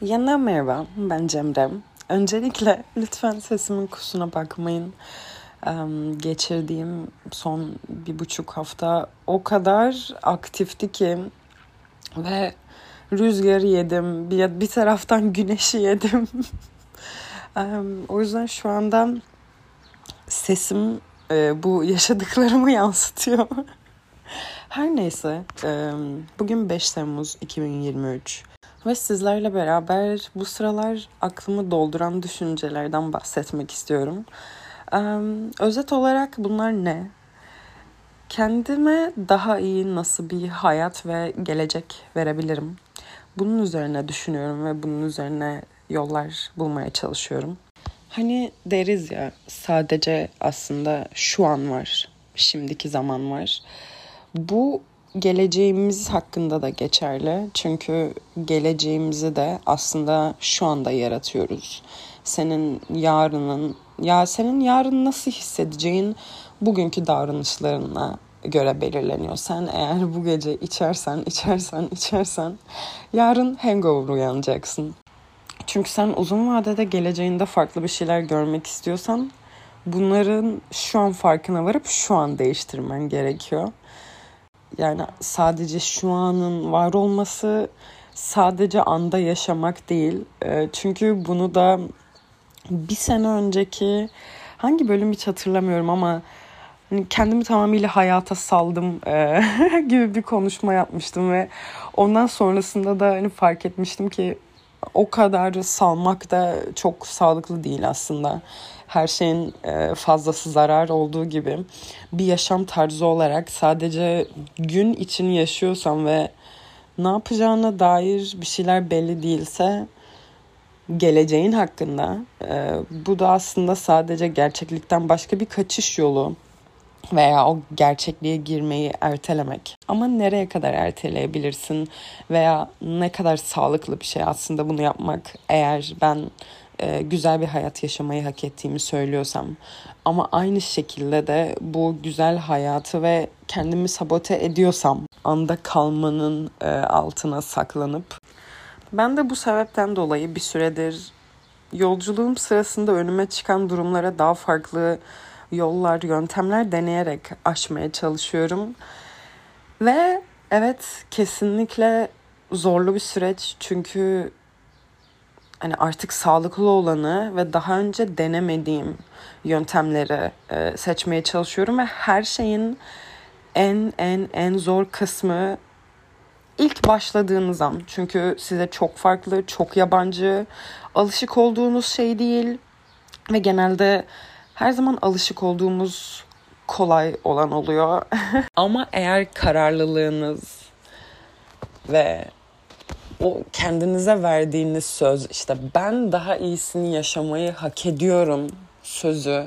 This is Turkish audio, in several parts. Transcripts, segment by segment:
Yeniden merhaba, ben Cemre. Öncelikle lütfen sesimin kusuna bakmayın. Geçirdiğim son bir buçuk hafta o kadar aktifti ki ve rüzgarı yedim, bir, taraftan güneşi yedim. o yüzden şu anda sesim e, bu yaşadıklarımı yansıtıyor. Her neyse, bugün 5 Temmuz 2023 ve sizlerle beraber bu sıralar aklımı dolduran düşüncelerden bahsetmek istiyorum. Özet olarak bunlar ne? Kendime daha iyi nasıl bir hayat ve gelecek verebilirim? Bunun üzerine düşünüyorum ve bunun üzerine yollar bulmaya çalışıyorum. Hani deriz ya sadece aslında şu an var, şimdiki zaman var. Bu geleceğimiz hakkında da geçerli. Çünkü geleceğimizi de aslında şu anda yaratıyoruz. Senin yarının ya senin yarın nasıl hissedeceğin bugünkü davranışlarına göre belirleniyor. Sen eğer bu gece içersen, içersen, içersen yarın hangover uyanacaksın. Çünkü sen uzun vadede geleceğinde farklı bir şeyler görmek istiyorsan bunların şu an farkına varıp şu an değiştirmen gerekiyor. Yani sadece şu anın var olması sadece anda yaşamak değil. Ee, çünkü bunu da bir sene önceki hangi bölüm hiç hatırlamıyorum ama hani kendimi tamamıyla hayata saldım e, gibi bir konuşma yapmıştım ve ondan sonrasında da hani fark etmiştim ki o kadar salmak da çok sağlıklı değil aslında her şeyin e, fazlası zarar olduğu gibi bir yaşam tarzı olarak sadece gün için yaşıyorsam ve ne yapacağına dair bir şeyler belli değilse geleceğin hakkında e, bu da aslında sadece gerçeklikten başka bir kaçış yolu veya o gerçekliğe girmeyi ertelemek. Ama nereye kadar erteleyebilirsin veya ne kadar sağlıklı bir şey aslında bunu yapmak eğer ben e, güzel bir hayat yaşamayı hak ettiğimi söylüyorsam ama aynı şekilde de bu güzel hayatı ve kendimi sabote ediyorsam anda kalmanın e, altına saklanıp ben de bu sebepten dolayı bir süredir yolculuğum sırasında önüme çıkan durumlara daha farklı yollar, yöntemler deneyerek aşmaya çalışıyorum. Ve evet kesinlikle zorlu bir süreç çünkü hani artık sağlıklı olanı ve daha önce denemediğim yöntemleri e, seçmeye çalışıyorum ve her şeyin en en en zor kısmı ilk başladığınız an. Çünkü size çok farklı, çok yabancı, alışık olduğunuz şey değil ve genelde her zaman alışık olduğumuz kolay olan oluyor. Ama eğer kararlılığınız ve o kendinize verdiğiniz söz işte ben daha iyisini yaşamayı hak ediyorum sözü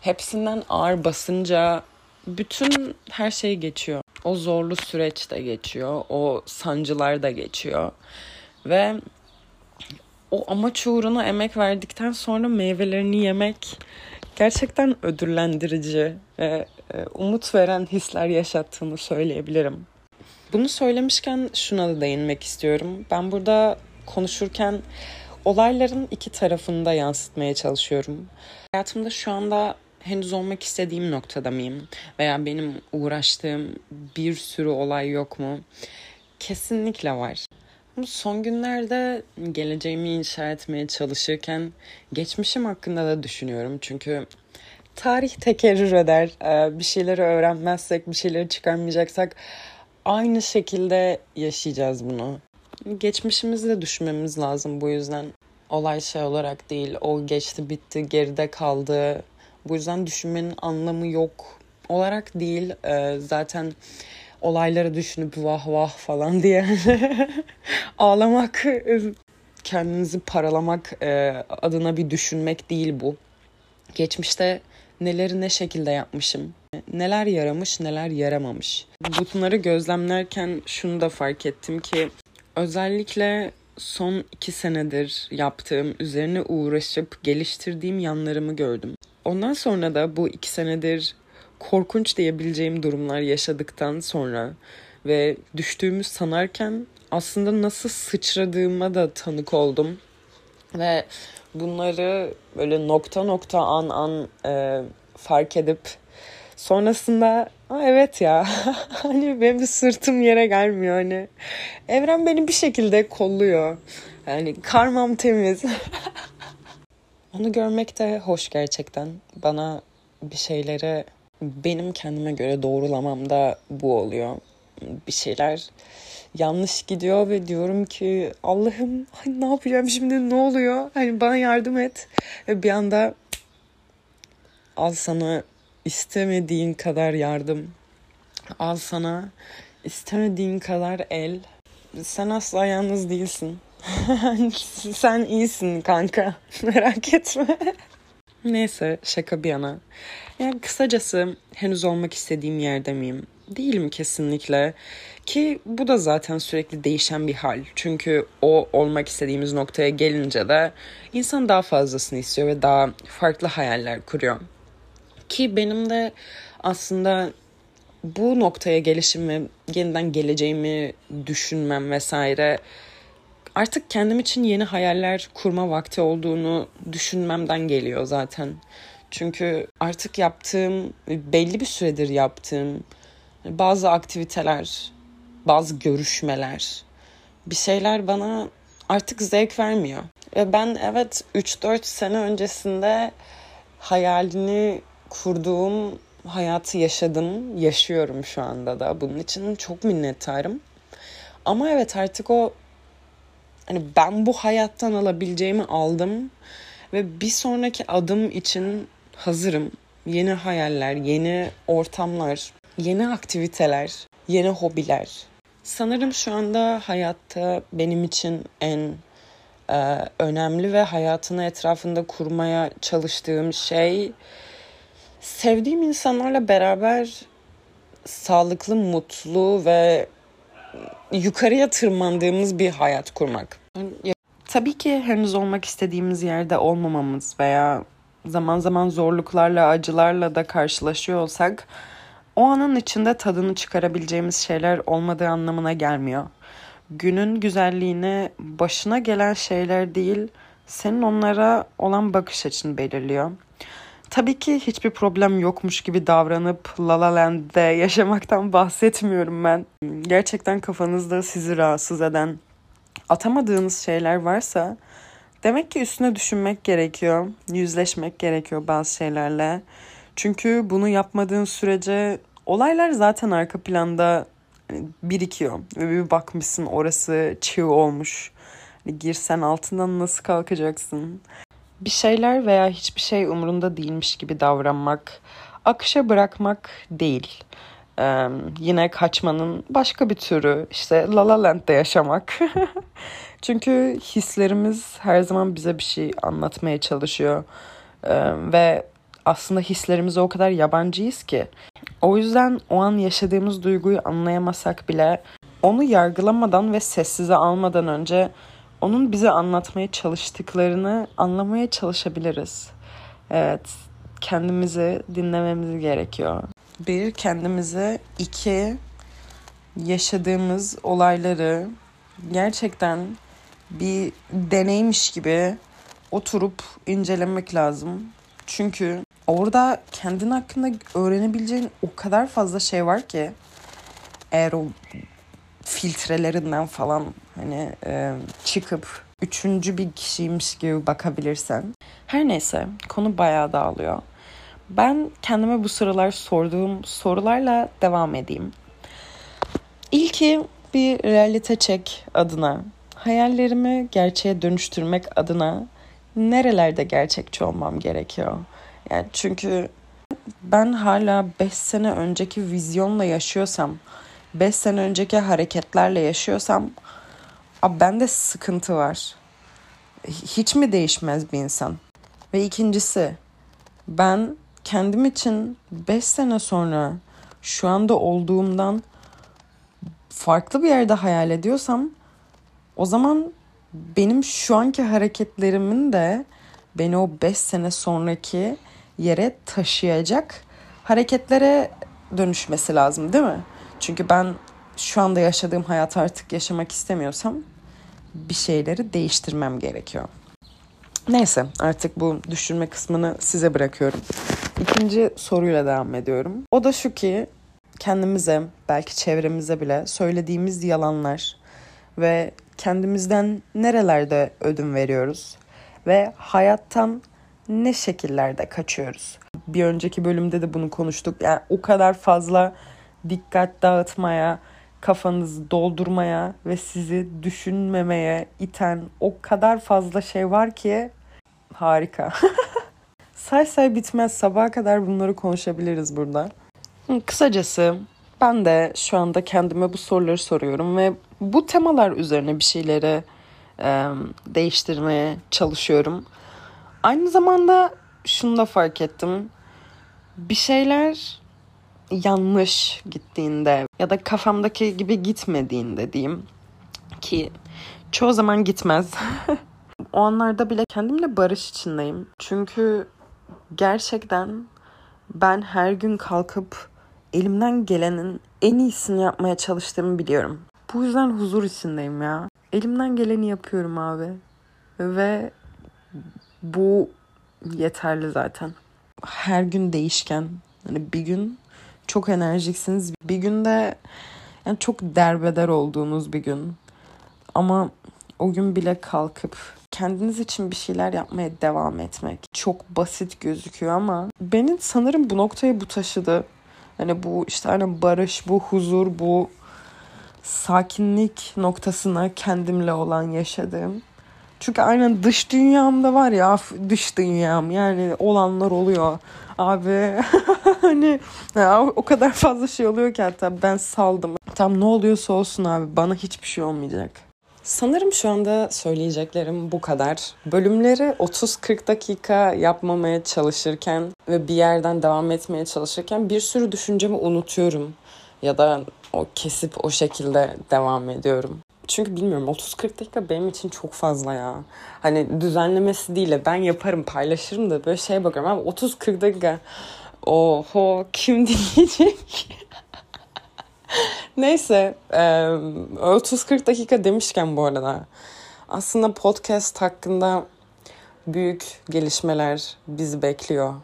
hepsinden ağır basınca bütün her şey geçiyor. O zorlu süreç de geçiyor. O sancılar da geçiyor. Ve o amaç uğruna emek verdikten sonra meyvelerini yemek gerçekten ödüllendirici ve e, umut veren hisler yaşattığını söyleyebilirim. Bunu söylemişken şuna da değinmek istiyorum. Ben burada konuşurken olayların iki tarafını da yansıtmaya çalışıyorum. Hayatımda şu anda henüz olmak istediğim noktada mıyım? Veya benim uğraştığım bir sürü olay yok mu? Kesinlikle var. Bu son günlerde geleceğimi inşa etmeye çalışırken geçmişim hakkında da düşünüyorum. Çünkü tarih tekerrür eder. Ee, bir şeyleri öğrenmezsek, bir şeyleri çıkarmayacaksak aynı şekilde yaşayacağız bunu. Geçmişimizi de düşünmemiz lazım bu yüzden. Olay şey olarak değil, o geçti bitti, geride kaldı. Bu yüzden düşünmenin anlamı yok olarak değil. Ee, zaten olayları düşünüp vah vah falan diye ağlamak, kendinizi paralamak e, adına bir düşünmek değil bu. Geçmişte neleri ne şekilde yapmışım, neler yaramış, neler yaramamış. Bunları gözlemlerken şunu da fark ettim ki özellikle son iki senedir yaptığım, üzerine uğraşıp geliştirdiğim yanlarımı gördüm. Ondan sonra da bu iki senedir korkunç diyebileceğim durumlar yaşadıktan sonra ve düştüğümü sanarken aslında nasıl sıçradığıma da tanık oldum. Ve bunları böyle nokta nokta an an e, fark edip sonrasında evet ya hani benim de sırtım yere gelmiyor hani. Evren beni bir şekilde kolluyor. Yani karmam temiz. Onu görmek de hoş gerçekten. Bana bir şeyleri benim kendime göre doğrulamam da bu oluyor. Bir şeyler yanlış gidiyor ve diyorum ki Allah'ım hani ne yapacağım şimdi ne oluyor? Hani bana yardım et. Ve bir anda al sana istemediğin kadar yardım. Al sana istemediğin kadar el. Sen asla yalnız değilsin. Sen iyisin kanka. Merak etme. Neyse şaka bir yana. Yani kısacası henüz olmak istediğim yerde miyim? Değilim kesinlikle. Ki bu da zaten sürekli değişen bir hal. Çünkü o olmak istediğimiz noktaya gelince de insan daha fazlasını istiyor ve daha farklı hayaller kuruyor. Ki benim de aslında bu noktaya gelişim ve yeniden geleceğimi düşünmem vesaire artık kendim için yeni hayaller kurma vakti olduğunu düşünmemden geliyor zaten. Çünkü artık yaptığım, belli bir süredir yaptığım bazı aktiviteler, bazı görüşmeler, bir şeyler bana artık zevk vermiyor. Ve ben evet 3-4 sene öncesinde hayalini kurduğum hayatı yaşadım, yaşıyorum şu anda da. Bunun için çok minnettarım. Ama evet artık o hani ben bu hayattan alabileceğimi aldım ve bir sonraki adım için hazırım. Yeni hayaller, yeni ortamlar, yeni aktiviteler, yeni hobiler. Sanırım şu anda hayatta benim için en e, önemli ve hayatını etrafında kurmaya çalıştığım şey sevdiğim insanlarla beraber sağlıklı, mutlu ve yukarıya tırmandığımız bir hayat kurmak. Tabii ki henüz olmak istediğimiz yerde olmamamız veya zaman zaman zorluklarla, acılarla da karşılaşıyor olsak o anın içinde tadını çıkarabileceğimiz şeyler olmadığı anlamına gelmiyor. Günün güzelliğini başına gelen şeyler değil, senin onlara olan bakış açın belirliyor. Tabii ki hiçbir problem yokmuş gibi davranıp La La Land'de yaşamaktan bahsetmiyorum ben. Gerçekten kafanızda sizi rahatsız eden, atamadığınız şeyler varsa demek ki üstüne düşünmek gerekiyor, yüzleşmek gerekiyor bazı şeylerle. Çünkü bunu yapmadığın sürece olaylar zaten arka planda hani, birikiyor ve bir bakmışsın orası çığ olmuş. Hani girsen altından nasıl kalkacaksın? Bir şeyler veya hiçbir şey umurunda değilmiş gibi davranmak, akışa bırakmak değil. Ee, yine kaçmanın başka bir türü işte La La Land'de yaşamak. Çünkü hislerimiz her zaman bize bir şey anlatmaya çalışıyor. Ee, ve aslında hislerimize o kadar yabancıyız ki. O yüzden o an yaşadığımız duyguyu anlayamasak bile onu yargılamadan ve sessize almadan önce onun bize anlatmaya çalıştıklarını anlamaya çalışabiliriz. Evet, kendimizi dinlememiz gerekiyor. Bir, kendimizi. iki yaşadığımız olayları gerçekten bir deneymiş gibi oturup incelemek lazım. Çünkü orada kendin hakkında öğrenebileceğin o kadar fazla şey var ki eğer o filtrelerinden falan hani e, çıkıp üçüncü bir kişiymiş gibi bakabilirsen. Her neyse konu bayağı dağılıyor. Ben kendime bu sıralar sorduğum sorularla devam edeyim. İlki bir realite check adına, hayallerimi gerçeğe dönüştürmek adına nerelerde gerçekçi olmam gerekiyor? Yani çünkü ben hala 5 sene önceki vizyonla yaşıyorsam, 5 sene önceki hareketlerle yaşıyorsam abi bende sıkıntı var. Hiç mi değişmez bir insan? Ve ikincisi ben kendim için 5 sene sonra şu anda olduğumdan farklı bir yerde hayal ediyorsam o zaman benim şu anki hareketlerimin de beni o 5 sene sonraki yere taşıyacak hareketlere dönüşmesi lazım değil mi? Çünkü ben şu anda yaşadığım hayatı artık yaşamak istemiyorsam bir şeyleri değiştirmem gerekiyor. Neyse artık bu düşünme kısmını size bırakıyorum. İkinci soruyla devam ediyorum. O da şu ki kendimize belki çevremize bile söylediğimiz yalanlar ve kendimizden nerelerde ödün veriyoruz ve hayattan ne şekillerde kaçıyoruz. Bir önceki bölümde de bunu konuştuk. Yani o kadar fazla dikkat dağıtmaya, kafanızı doldurmaya ve sizi düşünmemeye iten o kadar fazla şey var ki harika. say say bitmez sabaha kadar bunları konuşabiliriz burada. Kısacası ben de şu anda kendime bu soruları soruyorum ve bu temalar üzerine bir şeyleri e, değiştirmeye çalışıyorum. Aynı zamanda şunu da fark ettim. Bir şeyler yanlış gittiğinde ya da kafamdaki gibi gitmediğinde diyeyim ki çoğu zaman gitmez. o anlarda bile kendimle barış içindeyim. Çünkü gerçekten ben her gün kalkıp elimden gelenin en iyisini yapmaya çalıştığımı biliyorum. Bu yüzden huzur içindeyim ya. Elimden geleni yapıyorum abi. Ve bu yeterli zaten. Her gün değişken. Hani bir gün çok enerjiksiniz. Bir günde yani çok derbeder olduğunuz bir gün. Ama o gün bile kalkıp kendiniz için bir şeyler yapmaya devam etmek çok basit gözüküyor ama beni sanırım bu noktaya bu taşıdı. Hani bu işte hani barış, bu huzur, bu sakinlik noktasına kendimle olan yaşadığım. Çünkü aynen dış dünyamda var ya dış dünyam yani olanlar oluyor. Abi hani ya, o kadar fazla şey oluyor ki hatta ben saldım. Tam ne oluyorsa olsun abi bana hiçbir şey olmayacak. Sanırım şu anda söyleyeceklerim bu kadar. Bölümleri 30-40 dakika yapmamaya çalışırken ve bir yerden devam etmeye çalışırken bir sürü düşüncemi unutuyorum. Ya da o kesip o şekilde devam ediyorum. Çünkü bilmiyorum 30-40 dakika benim için çok fazla ya. Hani düzenlemesi değil de ben yaparım paylaşırım da böyle şeye bakıyorum abi 30-40 dakika oho kim dinleyecek? Neyse 30-40 dakika demişken bu arada aslında podcast hakkında büyük gelişmeler bizi bekliyor.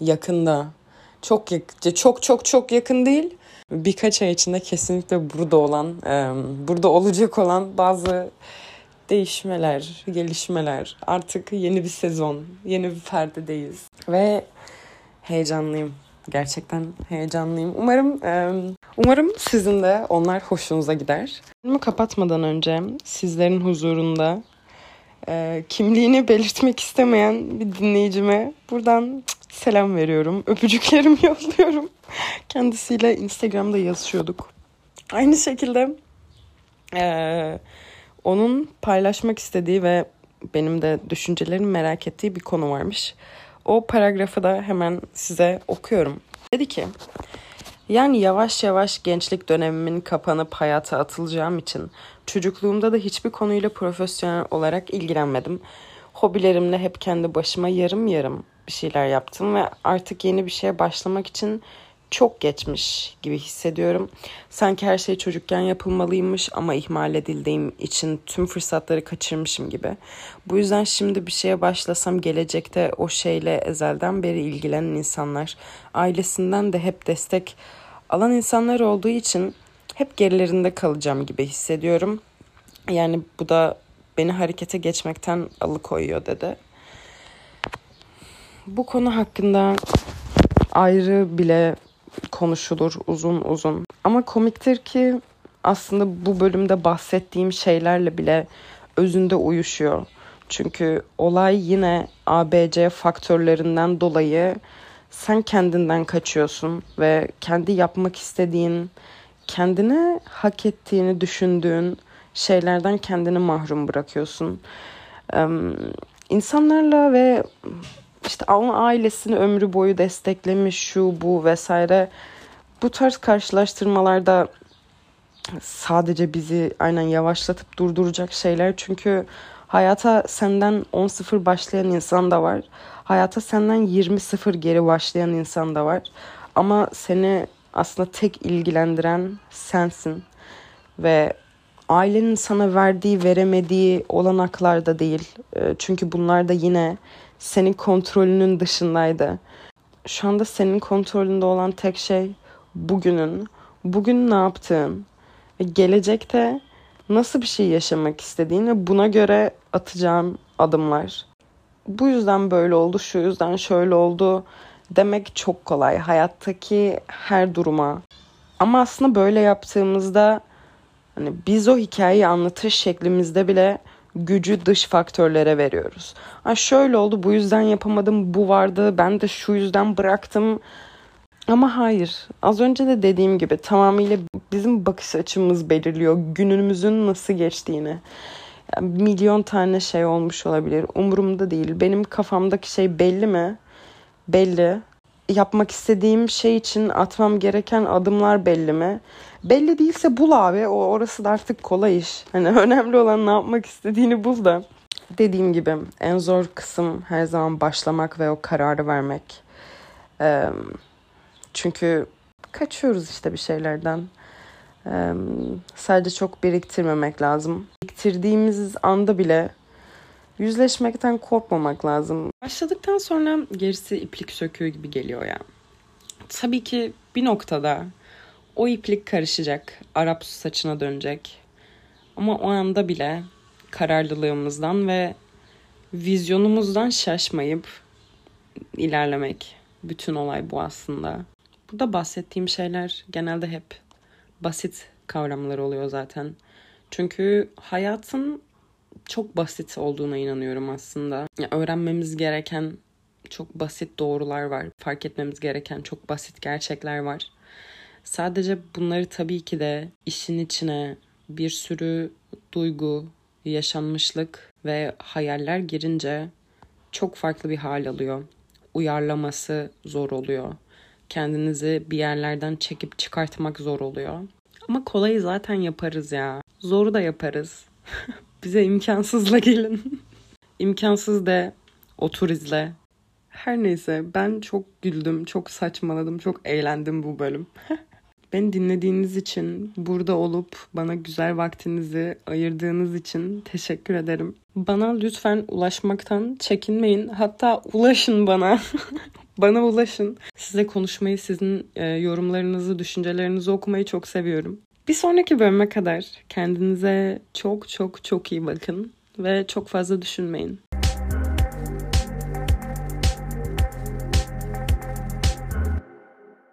Yakında çok çok çok çok yakın değil birkaç ay içinde kesinlikle burada olan, burada olacak olan bazı değişmeler, gelişmeler. Artık yeni bir sezon, yeni bir perdedeyiz. Ve heyecanlıyım. Gerçekten heyecanlıyım. Umarım umarım sizin de onlar hoşunuza gider. Bunu kapatmadan önce sizlerin huzurunda kimliğini belirtmek istemeyen bir dinleyicime buradan selam veriyorum. Öpücüklerimi yolluyorum. Kendisiyle Instagram'da yazışıyorduk. Aynı şekilde e, onun paylaşmak istediği ve benim de düşüncelerimi merak ettiği bir konu varmış. O paragrafı da hemen size okuyorum. Dedi ki, yani yavaş yavaş gençlik dönemimin kapanıp hayata atılacağım için çocukluğumda da hiçbir konuyla profesyonel olarak ilgilenmedim. Hobilerimle hep kendi başıma yarım yarım bir şeyler yaptım ve artık yeni bir şeye başlamak için çok geçmiş gibi hissediyorum. Sanki her şey çocukken yapılmalıymış ama ihmal edildiğim için tüm fırsatları kaçırmışım gibi. Bu yüzden şimdi bir şeye başlasam gelecekte o şeyle ezelden beri ilgilenen insanlar, ailesinden de hep destek alan insanlar olduğu için hep gerilerinde kalacağım gibi hissediyorum. Yani bu da beni harekete geçmekten alıkoyuyor dedi. Bu konu hakkında ayrı bile konuşulur uzun uzun. Ama komiktir ki aslında bu bölümde bahsettiğim şeylerle bile özünde uyuşuyor. Çünkü olay yine ABC faktörlerinden dolayı sen kendinden kaçıyorsun ve kendi yapmak istediğin, kendine hak ettiğini düşündüğün şeylerden kendini mahrum bırakıyorsun. Ee, insanlarla ve işte onun ailesini ömrü boyu desteklemiş şu bu vesaire. Bu tarz karşılaştırmalarda sadece bizi aynen yavaşlatıp durduracak şeyler. Çünkü hayata senden 10-0 başlayan insan da var. Hayata senden 20-0 geri başlayan insan da var. Ama seni aslında tek ilgilendiren sensin ve ailenin sana verdiği, veremediği olanaklar da değil. Ee, çünkü bunlar da yine senin kontrolünün dışındaydı. Şu anda senin kontrolünde olan tek şey bugünün, bugün ne yaptığın ve gelecekte nasıl bir şey yaşamak istediğin ve buna göre atacağın adımlar. Bu yüzden böyle oldu, şu yüzden şöyle oldu demek çok kolay hayattaki her duruma. Ama aslında böyle yaptığımızda hani biz o hikayeyi anlatır şeklimizde bile gücü dış faktörlere veriyoruz. Ha şöyle oldu, bu yüzden yapamadım, bu vardı, ben de şu yüzden bıraktım. Ama hayır. Az önce de dediğim gibi tamamıyla bizim bakış açımız belirliyor günümüzün nasıl geçtiğini. Milyon tane şey olmuş olabilir. Umurumda değil. Benim kafamdaki şey belli mi? Belli. Yapmak istediğim şey için atmam gereken adımlar belli mi? Belli değilse bul abi. O orası da artık kolay iş. Hani önemli olan ne yapmak istediğini bul da. Dediğim gibi en zor kısım her zaman başlamak ve o kararı vermek. Ee, çünkü kaçıyoruz işte bir şeylerden. Ee, sadece çok biriktirmemek lazım. Biriktirdiğimiz anda bile yüzleşmekten korkmamak lazım. Başladıktan sonra gerisi iplik söküğü gibi geliyor ya. Tabii ki bir noktada o iplik karışacak, Arap saçına dönecek. Ama o anda bile kararlılığımızdan ve vizyonumuzdan şaşmayıp ilerlemek. Bütün olay bu aslında. Burada bahsettiğim şeyler genelde hep basit kavramlar oluyor zaten. Çünkü hayatın çok basit olduğuna inanıyorum aslında. Yani öğrenmemiz gereken çok basit doğrular var. Fark etmemiz gereken çok basit gerçekler var. Sadece bunları tabii ki de işin içine bir sürü duygu, yaşanmışlık ve hayaller girince çok farklı bir hal alıyor. Uyarlaması zor oluyor. Kendinizi bir yerlerden çekip çıkartmak zor oluyor. Ama kolayı zaten yaparız ya. Zoru da yaparız. Bize imkansızla gelin. İmkansız de otur izle. Her neyse ben çok güldüm, çok saçmaladım, çok eğlendim bu bölüm. Beni dinlediğiniz için, burada olup bana güzel vaktinizi ayırdığınız için teşekkür ederim. Bana lütfen ulaşmaktan çekinmeyin. Hatta ulaşın bana. bana ulaşın. Size konuşmayı, sizin e, yorumlarınızı, düşüncelerinizi okumayı çok seviyorum. Bir sonraki bölüme kadar kendinize çok çok çok iyi bakın ve çok fazla düşünmeyin.